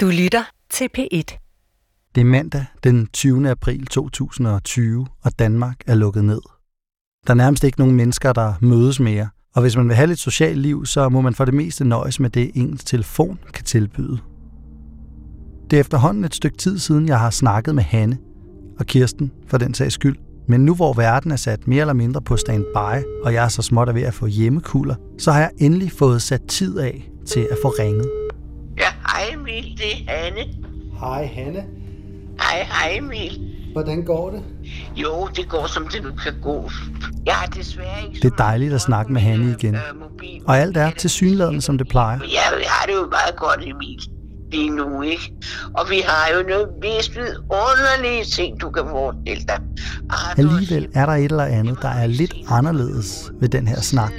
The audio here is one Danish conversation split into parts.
Du lytter til P1. Det er mandag den 20. april 2020, og Danmark er lukket ned. Der er nærmest ikke nogen mennesker, der mødes mere, og hvis man vil have lidt socialt liv, så må man for det meste nøjes med det, ens telefon kan tilbyde. Det er efterhånden et stykke tid siden, jeg har snakket med Hanne og Kirsten for den sags skyld. Men nu hvor verden er sat mere eller mindre på standby, og jeg er så småt ved at få hjemmekugler, så har jeg endelig fået sat tid af til at få ringet. Ja, hej Emil, det er Hanne. Hej Hanne. Hej, hej Emil. Hvordan går det? Jo, det går som det nu kan gå. Jeg har desværre ikke... Det er dejligt at snakke med Hanne igen. Øh. Og alt er til synligheden, som det plejer. Ja, jeg har det jo meget godt, Emil. Lige nu, ikke? Og vi har jo noget vist underlige ting, du kan forestille dig. Alligevel er der et eller andet, der er lidt anderledes ved den her snak.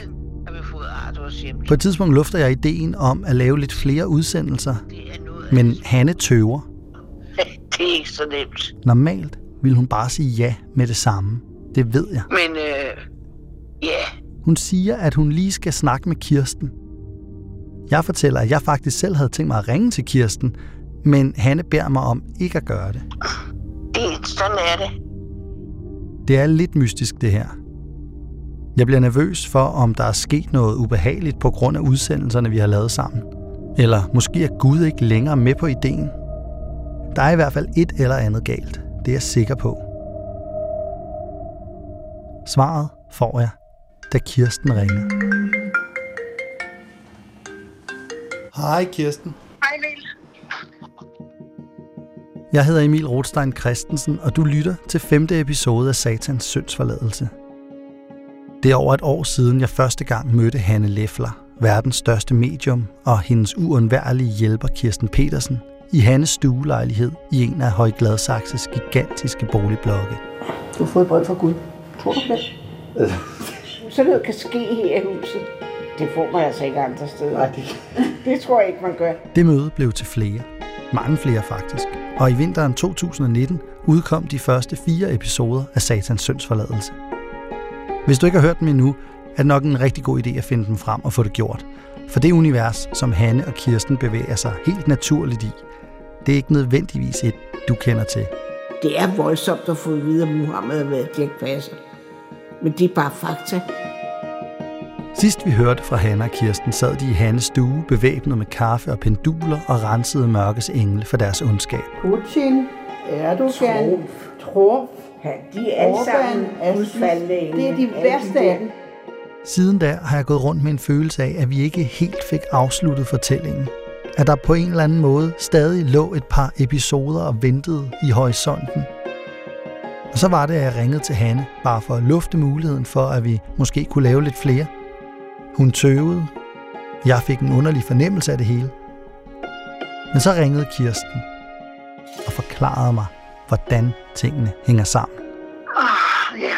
På et tidspunkt lufter jeg ideen om at lave lidt flere udsendelser, er men Hanne tøver. Det er ikke så nemt. Normalt ville hun bare sige ja med det samme. Det ved jeg. Men øh, ja, Hun siger, at hun lige skal snakke med Kirsten. Jeg fortæller, at jeg faktisk selv havde tænkt mig at ringe til Kirsten, men Hanne beder mig om ikke at gøre det. det, sådan er det. Det er lidt mystisk, det her. Jeg bliver nervøs for, om der er sket noget ubehageligt på grund af udsendelserne, vi har lavet sammen. Eller måske er Gud ikke længere med på ideen. Der er i hvert fald et eller andet galt. Det er jeg sikker på. Svaret får jeg, da Kirsten ringer. Hej Kirsten. Hej Emil. Jeg hedder Emil Rothstein Christensen, og du lytter til femte episode af Satans syndsforladelse. Det er over et år siden, jeg første gang mødte Hanne Leffler, verdens største medium, og hendes uundværlige hjælper Kirsten Petersen, i Hannes stuelejlighed i en af Højgladsaxes gigantiske boligblokke. Du har fået et brev fra Gud. Tror du det? Sådan noget kan ske her i huset. Det får man altså ikke andre steder. Nej, det... det tror jeg ikke, man gør. Det møde blev til flere. Mange flere faktisk. Og i vinteren 2019 udkom de første fire episoder af Satans syndsforladelse. Hvis du ikke har hørt dem endnu, er det nok en rigtig god idé at finde dem frem og få det gjort. For det univers, som Hanne og Kirsten bevæger sig helt naturligt i, det er ikke nødvendigvis et, du kender til. Det er voldsomt at få at vide, at Muhammed har været Dirk Passer. Men det er bare fakta. Sidst vi hørte fra Hanne og Kirsten, sad de i Hannes stue, bevæbnet med kaffe og penduler og rensede mørkes engle for deres ondskab. Putin, Erdogan, Trump, ja, de er alle sammen udfaldende Det er de værste af dem. Siden da har jeg gået rundt med en følelse af, at vi ikke helt fik afsluttet fortællingen. At der på en eller anden måde stadig lå et par episoder og ventede i horisonten. Og så var det, at jeg ringede til Hanne, bare for at lufte muligheden for, at vi måske kunne lave lidt flere. Hun tøvede. Jeg fik en underlig fornemmelse af det hele. Men så ringede Kirsten og forklarede mig, hvordan tingene hænger sammen. Ah, ja.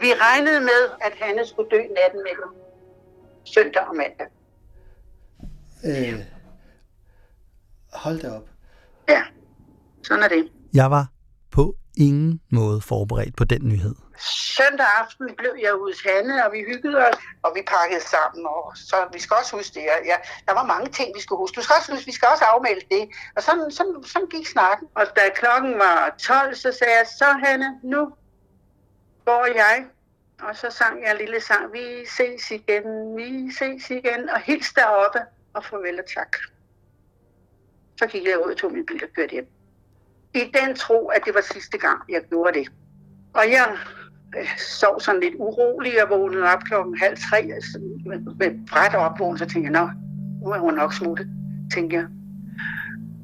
Vi regnede med, at Hanne skulle dø natten mellem søndag og mandag. Øh, hold da op. Ja, sådan er det. Jeg var på ingen måde forberedt på den nyhed. Søndag aften blev jeg hos Hanne, og vi hyggede os, og vi pakkede sammen. Og så vi skal også huske det. Ja, der var mange ting, vi skulle huske. Du skal også huske, vi skal også afmelde det. Og sådan, sådan, sådan gik snakken. Og da klokken var 12, så sagde jeg, så Hanne, nu går jeg. Og så sang jeg en lille sang. Vi ses igen, vi ses igen. Og hils deroppe, og farvel og tak. Så gik jeg ud og tog min bil og kørte hjem. I den tro, at det var sidste gang, jeg gjorde det. Og jeg sov sådan lidt urolig og vågnede op klokken halv tre altså, med, med bræt opvågen, så tænkte jeg, nå, nu er hun nok smuttet, tænkte jeg.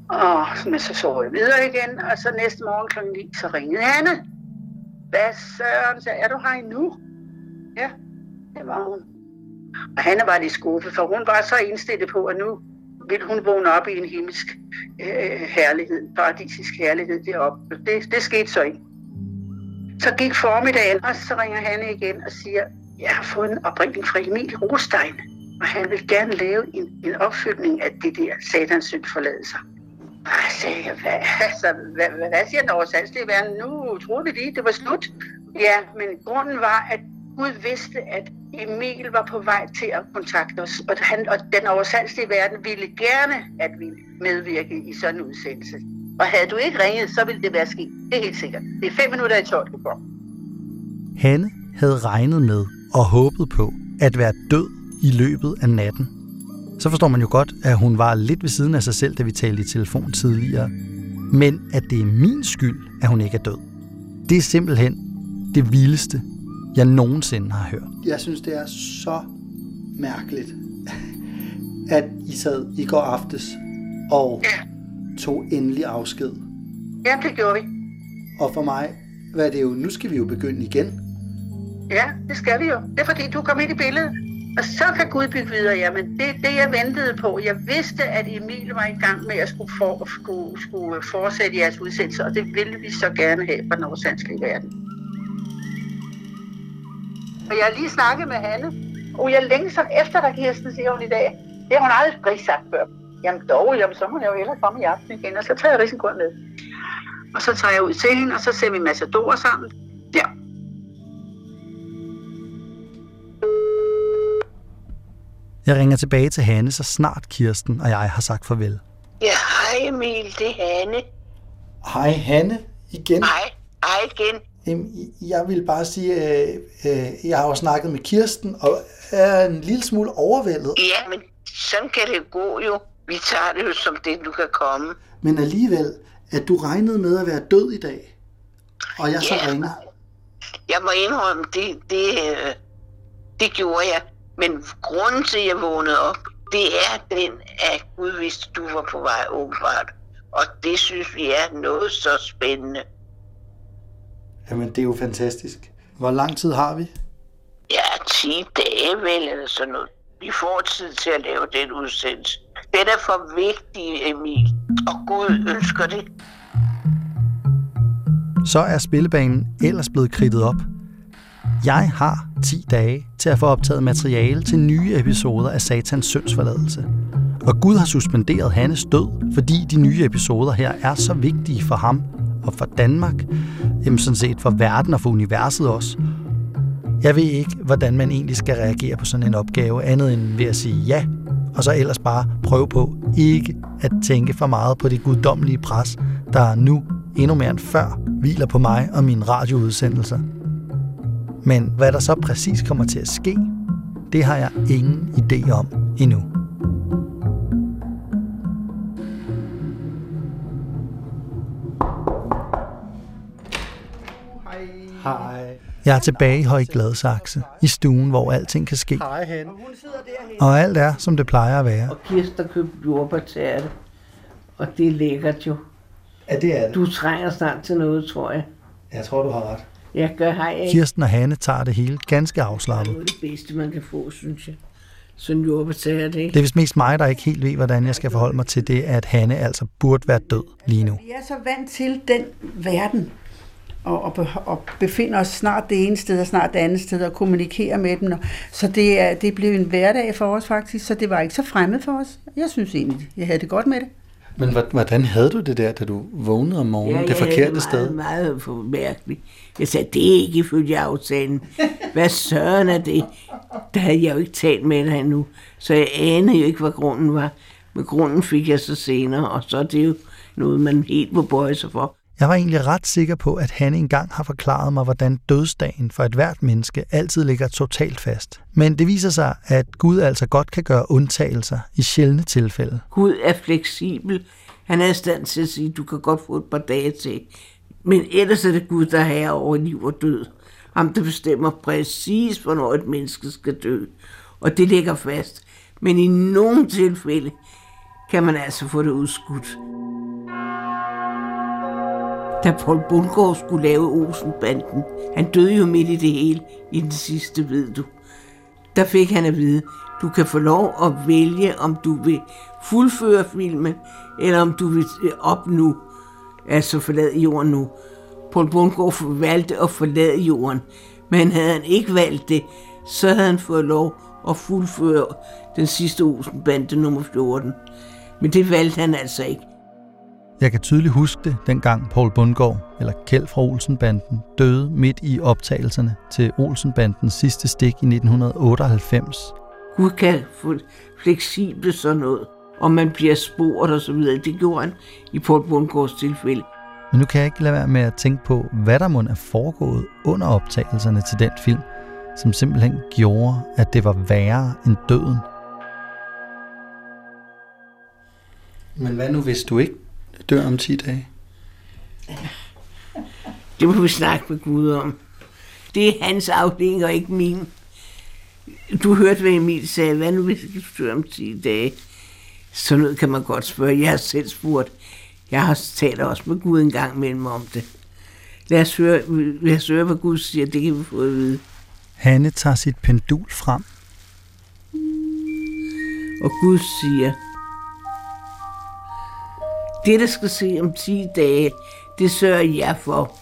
Og, men så sov jeg videre igen, og så næste morgen klokken 9, så ringede Anne. Hvad søren, så er du her endnu? Ja, det var hun. Og Hanne var lidt skuffet, for hun var så indstillet på, at nu ville hun vågne op i en himmelsk øh, herlighed, paradisisk herlighed deroppe. Det, det skete så ikke. Så gik formiddagen, og så ringer han igen og siger, jeg har fået en opringning fra Emil Rostein, og han vil gerne lave en, en opfølgning af det der satans syndforladelser. Og jeg sagde hvad, altså, hvad, hvad, hvad siger den oversalgslige verden? Nu troede vi lige, det var slut. Ja, men grunden var, at Gud vidste, at Emil var på vej til at kontakte os, og, han, og den oversandslige verden ville gerne, at vi medvirkede i sådan en udsendelse. Og havde du ikke ringet, så ville det være sket. Det er helt sikkert. Det er fem minutter i 12, du går. Hanne havde regnet med og håbet på at være død i løbet af natten. Så forstår man jo godt, at hun var lidt ved siden af sig selv, da vi talte i telefon tidligere. Men at det er min skyld, at hun ikke er død. Det er simpelthen det vildeste, jeg nogensinde har hørt. Jeg synes, det er så mærkeligt, at I sad i går aftes og tog endelig afsked. Ja, det gjorde vi. Og for mig, hvad er det jo, nu skal vi jo begynde igen. Ja, det skal vi jo. Det er fordi, du kom ind i billedet. Og så kan Gud bygge videre. Jamen, det det, jeg ventede på. Jeg vidste, at Emil var i gang med at skulle, for, skulle, skulle fortsætte jeres udsendelse, og det ville vi så gerne have fra den oversandslige verden. Og jeg har lige snakket med Hanne, og jeg længe så efter dig, Kirsten, siger hun i dag. Det har hun aldrig sagt før. Jamen dog, jamen, så må jeg jo hellere komme i aften igen, og så tager jeg risikoen med. Og så tager jeg ud til hende, og så ser vi Massador sammen. Ja, Jeg ringer tilbage til Hanne, så snart Kirsten og jeg har sagt farvel. Ja, hej Emil, det er Hanne. Hej Hanne, igen. Hej, hej igen. Jeg vil bare sige, at jeg har jo snakket med Kirsten, og er en lille smule overvældet. Ja, men sådan kan det gå jo. Vi tager det jo som det, du kan komme. Men alligevel, at du regnede med at være død i dag, og jeg så Ja. ringer. Jeg må indrømme, det, det, øh, det gjorde jeg. Men grunden til, at jeg vågnede op, det er den, at Gud vidste, du var på vej åbenbart. Og det synes vi er noget så spændende. Jamen, det er jo fantastisk. Hvor lang tid har vi? Ja, 10 dage vel, eller sådan noget. Vi får tid til at lave den udsendelse. Den er for vigtig, Emil. Og Gud ønsker det. Så er spillebanen ellers blevet kridtet op. Jeg har 10 dage til at få optaget materiale til nye episoder af Satans syndsforladelse. Og Gud har suspenderet Hannes død, fordi de nye episoder her er så vigtige for ham og for Danmark, jamen sådan set for verden og for universet også. Jeg ved ikke, hvordan man egentlig skal reagere på sådan en opgave, andet end ved at sige ja, og så ellers bare prøve på ikke at tænke for meget på det guddommelige pres, der nu endnu mere end før hviler på mig og mine radioudsendelser. Men hvad der så præcis kommer til at ske, det har jeg ingen idé om endnu. Hej. Jeg er tilbage i Høje Gladsaxe, i stuen, hvor alting kan ske. Og alt er, som det plejer at være. Og Kirsten har købt jordbærtærte. Og det er lækkert jo. Ja, det er det. Du trænger snart til noget, tror jeg. Jeg tror, du har ret. Jeg gør hej. Kirsten og Hanne tager det hele ganske afslappet. Det er det bedste, man kan få, synes jeg. Sådan jordbærtærte, ikke? Det er vist mest mig, der ikke helt ved, hvordan jeg skal forholde mig til det, at Hanne altså burde være død lige nu. Vi er så vant til den verden, og, og, og befinder os snart det ene sted og snart det andet sted, og kommunikerer med dem. Og, så det er, det blevet en hverdag for os faktisk, så det var ikke så fremmed for os. Jeg synes egentlig, jeg havde det godt med det. Men hvordan havde du det der, da du vågnede om morgenen? det jeg havde forkerte det sted? meget, meget mærkeligt. Jeg sagde, det er ikke ifølge aftalen. Hvad søren er det? Der havde jeg jo ikke talt med dig endnu, så jeg anede jo ikke, hvad grunden var. Men grunden fik jeg så senere, og så er det jo noget, man helt må bøje sig for. Jeg var egentlig ret sikker på, at han engang har forklaret mig, hvordan dødsdagen for et hvert menneske altid ligger totalt fast. Men det viser sig, at Gud altså godt kan gøre undtagelser i sjældne tilfælde. Gud er fleksibel. Han er i stand til at sige, du kan godt få et par dage til. Men ellers er det Gud, der er over liv og død. Ham, der bestemmer præcis, hvornår et menneske skal dø. Og det ligger fast. Men i nogle tilfælde kan man altså få det udskudt. Da Paul Bundgaard skulle lave Olsenbanden, han døde jo midt i det hele i den sidste, ved du. Der fik han at vide, du kan få lov at vælge, om du vil fuldføre filmen, eller om du vil øh, op nu, altså forlade jorden nu. Paul Bundgaard valgte at forlade jorden, men havde han ikke valgt det, så havde han fået lov at fuldføre den sidste Olsenbande nummer 14. Men det valgte han altså ikke. Jeg kan tydeligt huske det, dengang Paul Bundgaard, eller Kjeld fra Olsenbanden, døde midt i optagelserne til Olsenbandens sidste stik i 1998. Gud kan få fleksibelt sådan noget, og man bliver spurgt og så videre. Det gjorde han i Paul Bundgaards tilfælde. Men nu kan jeg ikke lade være med at tænke på, hvad der må er foregået under optagelserne til den film, som simpelthen gjorde, at det var værre end døden. Men hvad nu, hvis du ikke dør om 10 dage? Det må vi snakke med Gud om. Det er hans afdeling og ikke min. Du hørte, hvad Emil sagde. Hvad nu, hvis du dør om 10 dage? Så noget kan man godt spørge. Jeg har selv spurgt. Jeg har talt også med Gud en gang mellem om det. Lad os høre, lad os høre hvad Gud siger. Det kan vi få at vide. Hanne tager sit pendul frem. Og Gud siger, det, der skal se om 10 dage, det sørger jeg for.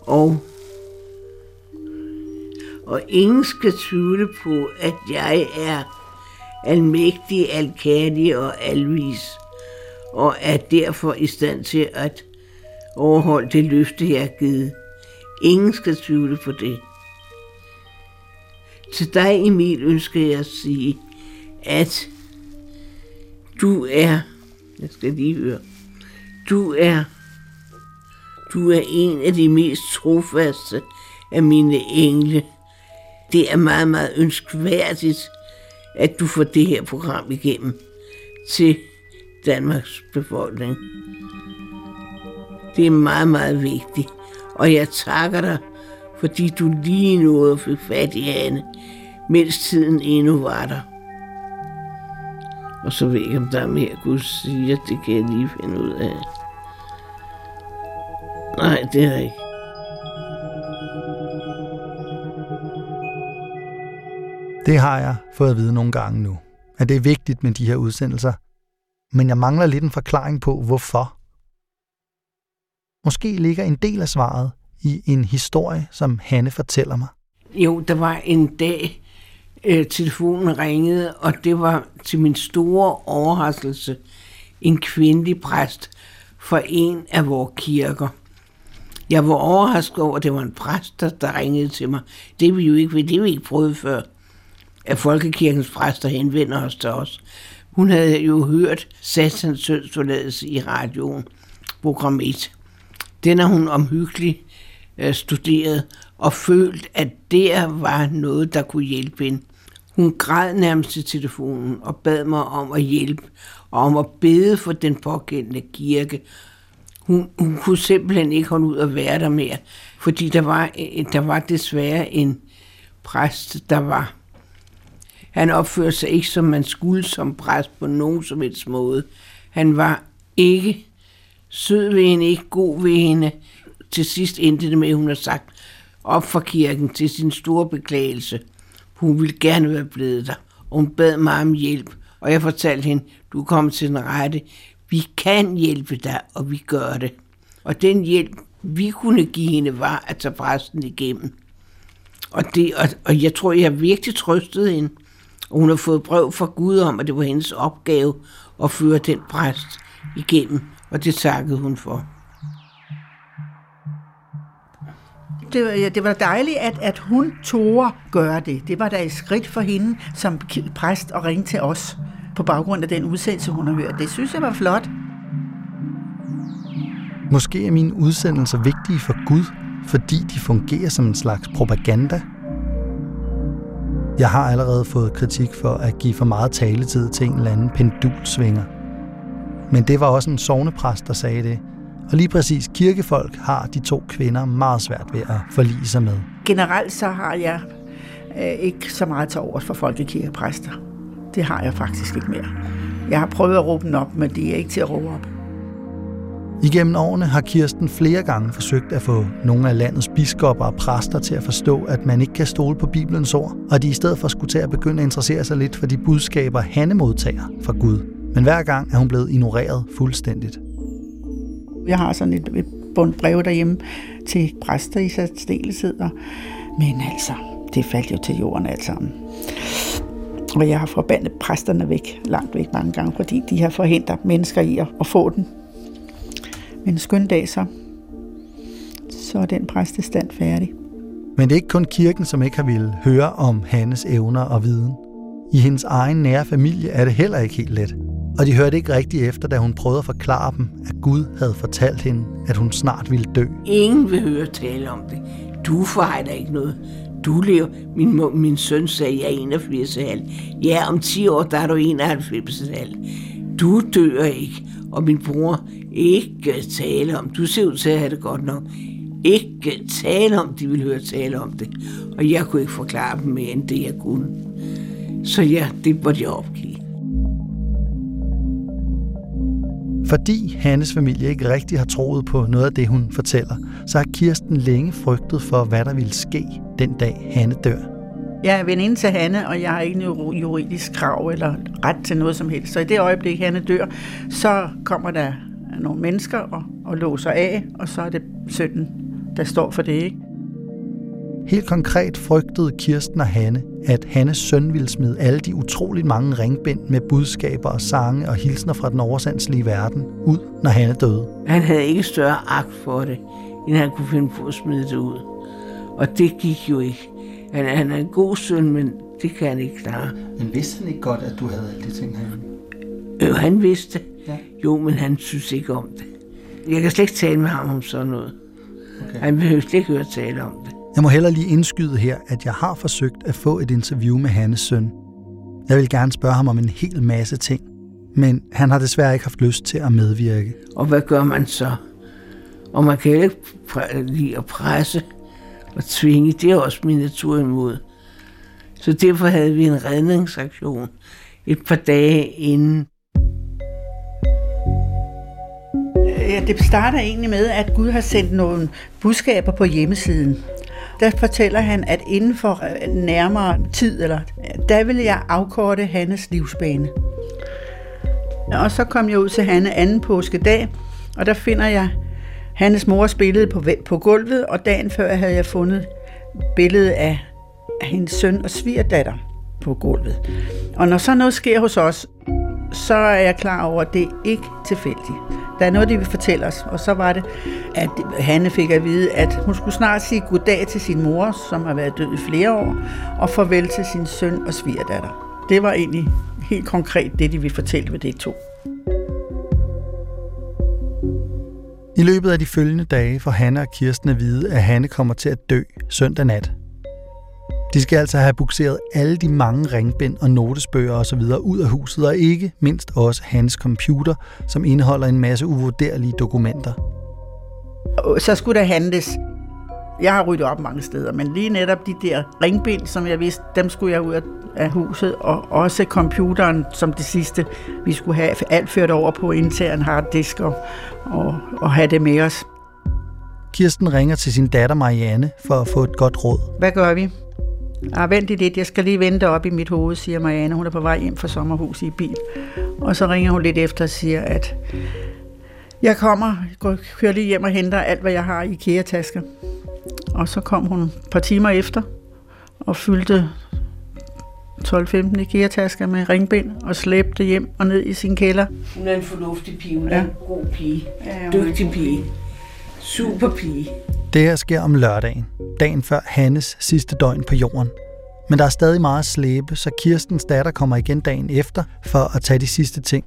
Og, og ingen skal tvivle på, at jeg er almægtig, alkærlig og alvis, og er derfor i stand til at overholde det løfte, jeg har givet. Ingen skal tvivle på det. Til dig, Emil, ønsker jeg at sige, at du er, jeg skal lige høre, du er, du er en af de mest trofaste af mine engle. Det er meget, meget ønskværdigt, at du får det her program igennem til Danmarks befolkning. Det er meget, meget vigtigt. Og jeg takker dig, fordi du lige nåede fik fat i Anne, mens tiden endnu var der. Og så ved jeg ikke, om der er mere Gud siger, det kan jeg lige finde ud af. Nej, det er ikke. Det har jeg fået at vide nogle gange nu, at det er vigtigt med de her udsendelser. Men jeg mangler lidt en forklaring på, hvorfor. Måske ligger en del af svaret i en historie, som Hanne fortæller mig. Jo, der var en dag, øh, telefonen ringede, og det var til min store overraskelse en kvindelig præst for en af vores kirker. Jeg var overrasket over, at det var en præst, der, der ringede til mig. Det vi jo ikke, det vi ikke prøvet før, at Folkekirkens præster henvender os til os. Hun havde jo hørt Satans sønsforladelse i radioen, program 1. Den har hun omhyggeligt øh, studeret og følt, at der var noget, der kunne hjælpe hende. Hun græd nærmest til telefonen og bad mig om at hjælpe og om at bede for den pågældende kirke. Hun, hun kunne simpelthen ikke holde ud at være der mere, fordi der var, øh, der var desværre en præst, der var han opførte sig ikke, som man skulle som præst på nogen som helst måde. Han var ikke sød ved hende, ikke god ved hende. Til sidst endte det med, at hun har sagt op fra kirken til sin store beklagelse. Hun ville gerne være blevet der, og hun bad mig om hjælp. Og jeg fortalte hende, du kommer til den rette. Vi kan hjælpe dig, og vi gør det. Og den hjælp, vi kunne give hende, var at tage præsten igennem. Og, det, og, og jeg tror, jeg virkelig trøstede hende. Og hun har fået brev fra Gud om, at det var hendes opgave at føre den præst igennem, og det takkede hun for. Det, var- det var dejligt, at, at hun tog gøre det. Det var da et skridt for hende som præst at ringe til os på baggrund af den udsendelse, hun har hørt. Det synes jeg var flot. Måske er mine udsendelser vigtige for Gud, fordi de fungerer som en slags propaganda. Jeg har allerede fået kritik for at give for meget taletid til en eller anden pendulsvinger. Men det var også en sovnepræst, der sagde det. Og lige præcis kirkefolk har de to kvinder meget svært ved at forlige sig med. Generelt så har jeg øh, ikke så meget til overs for folkekirkepræster. Det har jeg faktisk ikke mere. Jeg har prøvet at råbe dem op, men de er ikke til at råbe op. Igennem årene har Kirsten flere gange forsøgt at få nogle af landets biskopper og præster til at forstå, at man ikke kan stole på Bibelens ord, og at de i stedet for skulle til at begynde at interessere sig lidt for de budskaber, han modtager fra Gud. Men hver gang er hun blevet ignoreret fuldstændigt. Jeg har sådan et, et bundt brev derhjemme til præster i særdeleshed. og- Men altså, det faldt jo til jorden alt sammen. Og jeg har forbandet præsterne væk, langt væk mange gange, fordi de har forhindret mennesker i at, at få den. en skøn dag så, så er den præstestand færdig. Men det er ikke kun kirken, som ikke har ville høre om Hannes evner og viden. I hendes egen nære familie er det heller ikke helt let. Og de hørte ikke rigtigt efter, da hun prøvede at forklare dem, at Gud havde fortalt hende, at hun snart ville dø. Ingen vil høre tale om det. Du fejler ikke noget. Du lever. Min, min søn sagde, jeg er 81. Ja, om 10 år, der er du 91. Du dør ikke. Og min bror, ikke tale om. Du ser ud til at have det godt nok. Ikke tale om, de vil høre tale om det. Og jeg kunne ikke forklare dem mere end det, jeg kunne. Så ja, det var jeg opgive. Fordi Hannes familie ikke rigtig har troet på noget af det, hun fortæller, så har Kirsten længe frygtet for, hvad der ville ske den dag Hanne dør. Jeg er veninde til Hanne, og jeg har ikke noget juridisk krav eller ret til noget som helst. Så i det øjeblik, Hanne dør, så kommer der nogle mennesker og, og låser af, og så er det sønnen, der står for det, ikke? Helt konkret frygtede Kirsten og Hanne, at Hannes søn ville smide alle de utroligt mange ringbind med budskaber og sange og hilsner fra den oversandslige verden ud, når Hanne døde. Han havde ikke større agt for det, end han kunne finde på at smide det ud. Og det gik jo ikke. Han, han er en god søn, men det kan han ikke klare. Men vidste han ikke godt, at du havde alle de ting herinde? Øh, han vidste. Ja. Jo, men han synes ikke om det. Jeg kan slet ikke tale med ham om sådan noget. Okay. Han behøver slet ikke høre tale om det. Jeg må heller lige indskyde her, at jeg har forsøgt at få et interview med Hannes søn. Jeg vil gerne spørge ham om en hel masse ting, men han har desværre ikke haft lyst til at medvirke. Og hvad gør man så? Og man kan ikke lide at presse og tvinge. Det er også min natur imod. Så derfor havde vi en redningsaktion et par dage inden. Ja, det starter egentlig med, at Gud har sendt nogle budskaber på hjemmesiden der fortæller han, at inden for øh, nærmere tid, eller, øh, der vil jeg afkorte Hannes livsbane. Og så kom jeg ud til Hanne anden påskedag, og der finder jeg Hannes mors billede på, på gulvet, og dagen før havde jeg fundet billedet af hendes søn og svigerdatter på gulvet. Og når så noget sker hos os, så er jeg klar over, at det er ikke tilfældigt. Der er noget, de vil fortælle os. Og så var det, at Hanne fik at vide, at hun skulle snart sige goddag til sin mor, som har været død i flere år, og farvel til sin søn og svigerdatter. Det var egentlig helt konkret det, de ville fortælle ved det to. I løbet af de følgende dage får Hanne og Kirsten at vide, at Hanne kommer til at dø søndag nat. De skal altså have bukseret alle de mange ringbind og notesbøger osv. ud af huset, og ikke mindst også hans computer, som indeholder en masse uvurderlige dokumenter. Så skulle der handles. Jeg har ryddet op mange steder, men lige netop de der ringbind, som jeg vidste, dem skulle jeg ud af huset, og også computeren som det sidste. Vi skulle have alt ført over på intern harddisk og, og, og have det med os. Kirsten ringer til sin datter Marianne for at få et godt råd. Hvad gør vi? Ah, vent lidt, jeg skal lige vente op i mit hoved, siger Marianne. Hun er på vej hjem fra sommerhus i bil. Og så ringer hun lidt efter og siger, at jeg kommer, går, kører lige hjem og henter alt, hvad jeg har i IKEA-tasker. Og så kom hun et par timer efter og fyldte 12-15 IKEA-tasker med ringbind og slæbte hjem og ned i sin kælder. Hun er en fornuftig pige, hun er ja. en god pige, ja, dygtig pige, super pige. Det her sker om lørdagen, dagen før Hannes sidste døgn på jorden. Men der er stadig meget at slæbe, så Kirstens datter kommer igen dagen efter for at tage de sidste ting.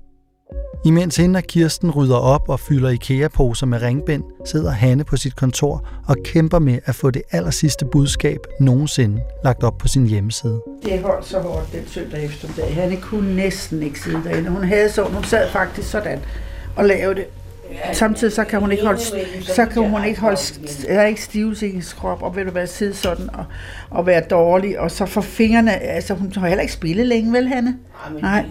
Imens hende og Kirsten rydder op og fylder IKEA-poser med ringbind, sidder Hanne på sit kontor og kæmper med at få det aller sidste budskab nogensinde lagt op på sin hjemmeside. Det holdt så hårdt den søndag eftermiddag. Hanne kunne næsten ikke sidde derinde. Hun havde så, hun sad faktisk sådan og lavede det Samtidig så kan hun ikke holde, så kan hun ikke holde, er ikke stivelse i hendes krop, og vil du være sidde sådan og, og være dårlig, og så for fingrene, altså hun har heller ikke spillet længe, vel Hanne? Nej,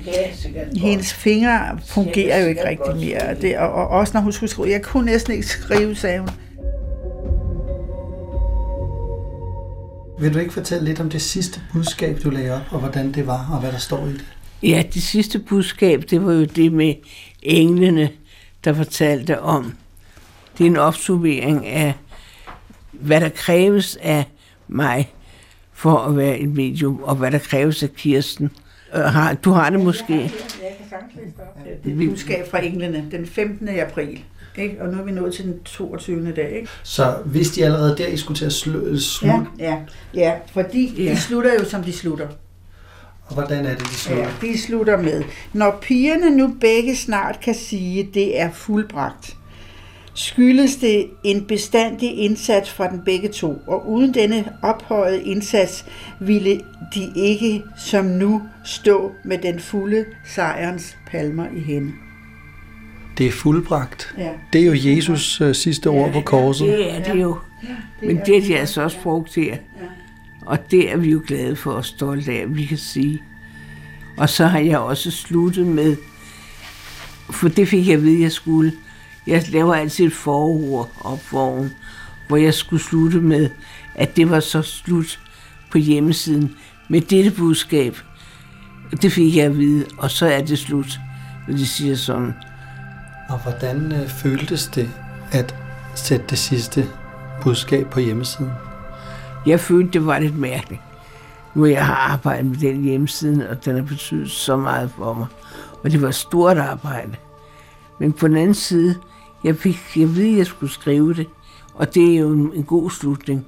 hendes fingre fungerer jo ikke rigtig mere, det, og, og også når hun skulle skrive, jeg kunne næsten ikke skrive, sagde hun. Vil du ikke fortælle lidt om det sidste budskab, du lagde op, og hvordan det var, og hvad der står i det? Ja, det sidste budskab, det var jo det med englene, der fortalte om. Det er en opsummering af, hvad der kræves af mig for at være en medium, og hvad der kræves af Kirsten. Øh, du har det måske? Det er budskab fra englene den 15. april. Ikke? Og nu er vi nået til den 22. dag. Ikke? Så hvis de allerede der, I skulle til at slu- slutte, Ja, ja, ja, fordi Ja. de slutter jo, som de slutter. Og hvordan er det, de slutter? Ja, de slutter med. Når pigerne nu begge snart kan sige, det er fuldbragt, skyldes det en bestandig indsats fra den begge to, og uden denne ophøjede indsats ville de ikke som nu stå med den fulde sejrens palmer i hende. Det er fuldbragt. Ja. Det er jo Jesus øh, sidste ord på korset. Det er det jo. Men det er de altså også brugt her. Og det er vi jo glade for og stolte af, vi kan sige. Og så har jeg også sluttet med, for det fik jeg at vide, at jeg skulle. Jeg laver altid et forord op foran, hvor jeg skulle slutte med, at det var så slut på hjemmesiden med dette budskab. Det fik jeg at vide, og så er det slut, når de siger sådan. Og hvordan øh, føltes det at sætte det sidste budskab på hjemmesiden? Jeg følte, det var lidt mærkeligt. Nu jeg har arbejdet med den hjemmeside, og den har betydet så meget for mig. Og det var et stort arbejde. Men på den anden side, jeg fik jeg ved, at jeg skulle skrive det. Og det er jo en, en god slutning.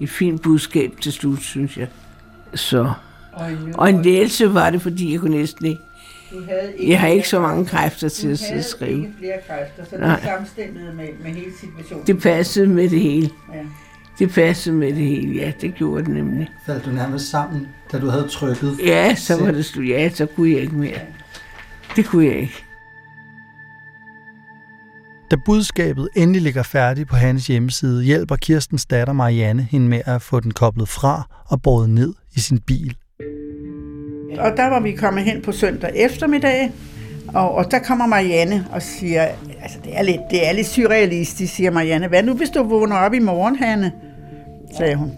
Et fint budskab til slut, synes jeg. Så. Og en læselse var det, fordi jeg kunne næsten ikke. Du havde Jeg har ikke så mange kræfter til at sidde og skrive. ikke flere kræfter, så Nej. det samstemmede med, med hele situationen. Det passede med det hele. Ja. Det passede med det hele, ja, det gjorde det nemlig. Faldt du nærmest sammen, da du havde trykket? Ja, så var det slut. Ja, så kunne jeg ikke mere. Det kunne jeg ikke. Da budskabet endelig ligger færdigt på hans hjemmeside, hjælper Kirstens datter Marianne hende med at få den koblet fra og båret ned i sin bil. Og der var vi kommet hen på søndag eftermiddag, og, og der kommer Marianne og siger, altså det er lidt, det er lidt surrealistisk, siger Marianne. Hvad nu, hvis du vågner op i morgen, Hanne? Sagde hun.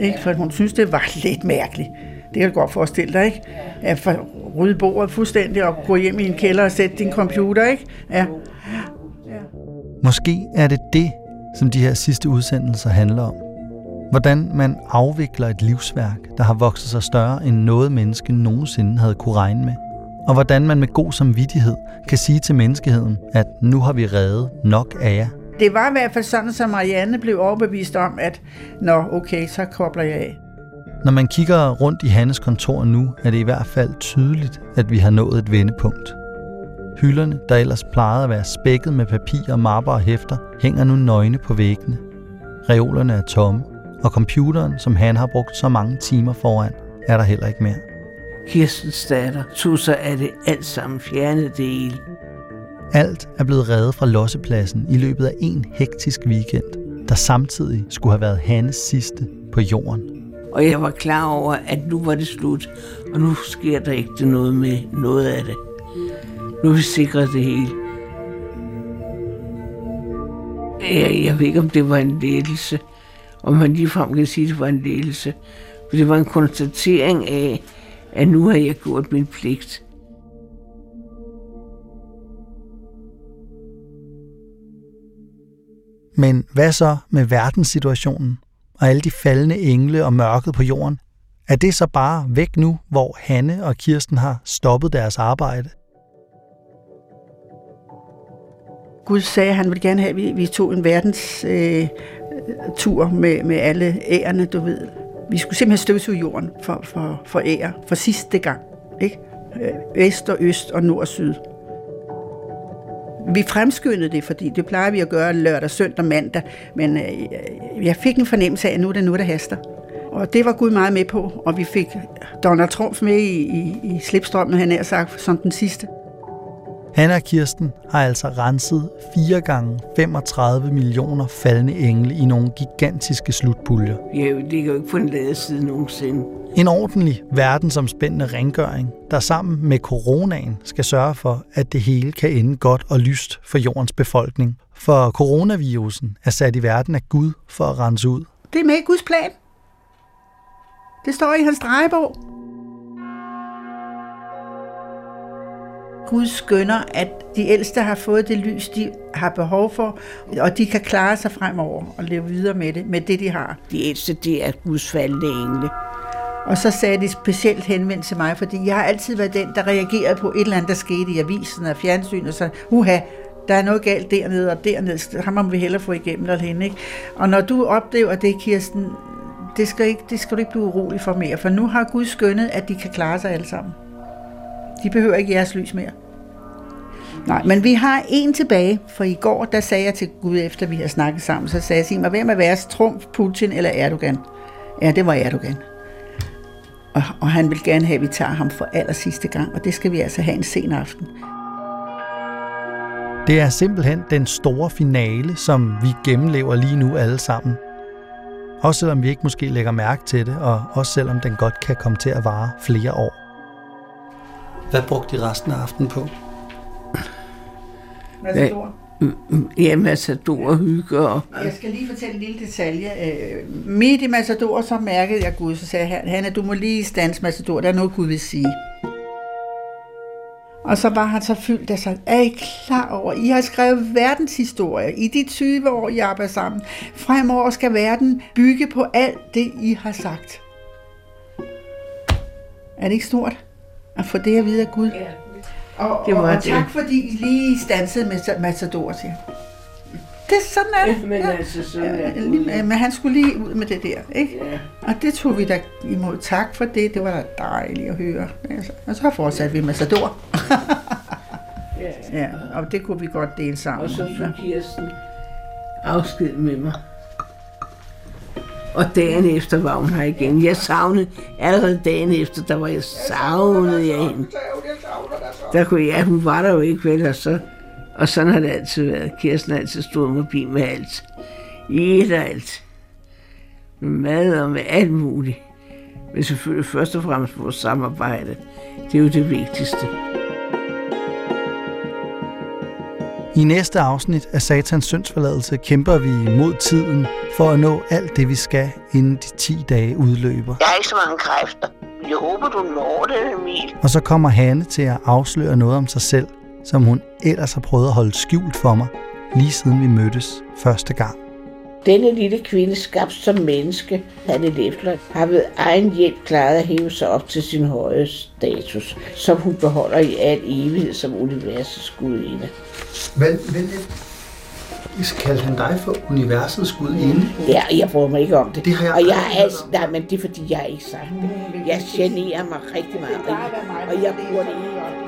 Ikke? For hun synes, det var lidt mærkeligt. Det kan du godt forestille dig, ikke? At for rydde bordet fuldstændig og gå hjem i en kælder og sætte din computer, ikke? Ja. Måske er det det, som de her sidste udsendelser handler om. Hvordan man afvikler et livsværk, der har vokset sig større end noget menneske nogensinde havde kunne regne med. Og hvordan man med god samvittighed kan sige til menneskeheden, at nu har vi reddet nok af jer. Det var i hvert fald sådan, at Marianne blev overbevist om, at nå, okay, så kobler jeg af. Når man kigger rundt i Hannes kontor nu, er det i hvert fald tydeligt, at vi har nået et vendepunkt. Hylderne, der ellers plejede at være spækket med papir, mapper og hæfter, hænger nu nøgne på væggene. Reolerne er tomme, og computeren, som han har brugt så mange timer foran, er der heller ikke mere. Kirstens datter tog sig af det alt sammen, fjernede hele. Alt er blevet reddet fra lossepladsen i løbet af en hektisk weekend, der samtidig skulle have været Hannes sidste på jorden. Og jeg var klar over, at nu var det slut, og nu sker der ikke noget med noget af det. Nu er vi sikret det hele. Jeg, jeg ved ikke, om det var en ledelse, om man ligefrem kan sige, at det var en ledelse. For det var en konstatering af, at nu har jeg gjort min pligt. Men hvad så med verdenssituationen og alle de faldende engle og mørket på jorden? Er det så bare væk nu, hvor Hanne og Kirsten har stoppet deres arbejde? Gud sagde, at han ville gerne have, at vi, vi tog en verdens øh, tur med, med alle ærerne, du ved. Vi skulle simpelthen støvsuge jorden for, for, for ære, for sidste gang. Ikke? Øh, øst og øst og nord og syd. Vi fremskyndede det, fordi det plejer vi at gøre lørdag, søndag, mandag, men øh, jeg fik en fornemmelse af, at nu er det nu, der haster. Og det var Gud meget med på, og vi fik Donald Trump med i, i, i slipstrømmen, han er sagt, som den sidste. Hanne og Kirsten har altså renset 4 gange 35 millioner faldende engle i nogle gigantiske slutpuljer. Jeg ligger jo ikke på en ladeside nogensinde. En ordentlig, verdensomspændende rengøring, der sammen med coronaen skal sørge for, at det hele kan ende godt og lyst for jordens befolkning. For coronavirusen er sat i verden af Gud for at rense ud. Det er med Guds plan. Det står i hans drejebog. Gud skønner, at de ældste har fået det lys, de har behov for, og de kan klare sig fremover og leve videre med det, med det, de har. De ældste, det er Guds faldende engle. Og så sagde de specielt henvendt til mig, fordi jeg har altid været den, der reagerede på et eller andet, der skete i avisen og fjernsyn, og så, uha, der er noget galt dernede og dernede, ham må vi hellere få igennem eller hende. Ikke? Og når du oplever det, Kirsten, det skal, ikke, det skal du ikke blive urolig for mere, for nu har Gud skønnet, at de kan klare sig alle sammen. De behøver ikke jeres lys mere. Nej, men vi har en tilbage, for i går, der sagde jeg til Gud, efter vi har snakket sammen, så sagde jeg, sig mig, hvem er værst, Trump, Putin eller Erdogan? Ja, det var Erdogan. Og, og han vil gerne have, at vi tager ham for aller sidste gang, og det skal vi altså have en sen aften. Det er simpelthen den store finale, som vi gennemlever lige nu alle sammen. Også selvom vi ikke måske lægger mærke til det, og også selvom den godt kan komme til at vare flere år. Hvad brugte de resten af aftenen på? Matador. Ja, Matador hygge og... Jeg skal lige fortælle en lille detalje. Øh, Midt i Matador, så mærkede jeg Gud, så sagde jeg, Hanna, du må lige stanse Matador, der er noget Gud vil sige. Og så var han så fyldt af sig, er I klar over, I har skrevet verdenshistorie i de 20 år, I arbejder sammen. Fremover skal verden bygge på alt det, I har sagt. Er det ikke stort at få det at vide af Gud? Ja. Og, Det og, var og det. tak fordi I lige stansede med Matador, jeg. Det er sådan er det. Men altså, sådan er Ja, lige- Men han skulle lige ud med det der, ikke? Ja. Og det tog vi da imod. Tak for det. Det var da dejligt at høre. Altså, Og så fortsatte vi med Sador. Ja. Ja, og det kunne vi godt dele sammen. Og så ja. tog Kirsten afsked med mig. Og dagen efter var hun her igen. Jeg savnede, allerede dagen efter, der var jeg savnet jeg hende. Der kunne jeg, hun var der jo ikke vel, og så, og sådan har det altid været. Kirsten har altid stået mobil med alt. I et og alt. Med mad og med alt muligt. Men selvfølgelig først og fremmest vores samarbejde. Det er jo det vigtigste. I næste afsnit af Satans syndsforladelse kæmper vi mod tiden for at nå alt det, vi skal, inden de 10 dage udløber. Jeg har ikke så mange kræfter. Jeg håber, du når det, Emil. Og så kommer Hanne til at afsløre noget om sig selv, som hun ellers har prøvet at holde skjult for mig, lige siden vi mødtes første gang. Denne lille kvinde, skabt som menneske, Hanne Lefler, har ved egen hjælp klaret at hæve sig op til sin høje status, som hun beholder i al evighed som universets gudinde. Men, men kaldte han dig for universets gudinde? Ja, jeg bryder mig ikke om det. Det har jeg og jeg har altså, nej, men det er fordi, jeg ikke sagt det. Jeg generer mig rigtig meget, og jeg, jeg burde ikke.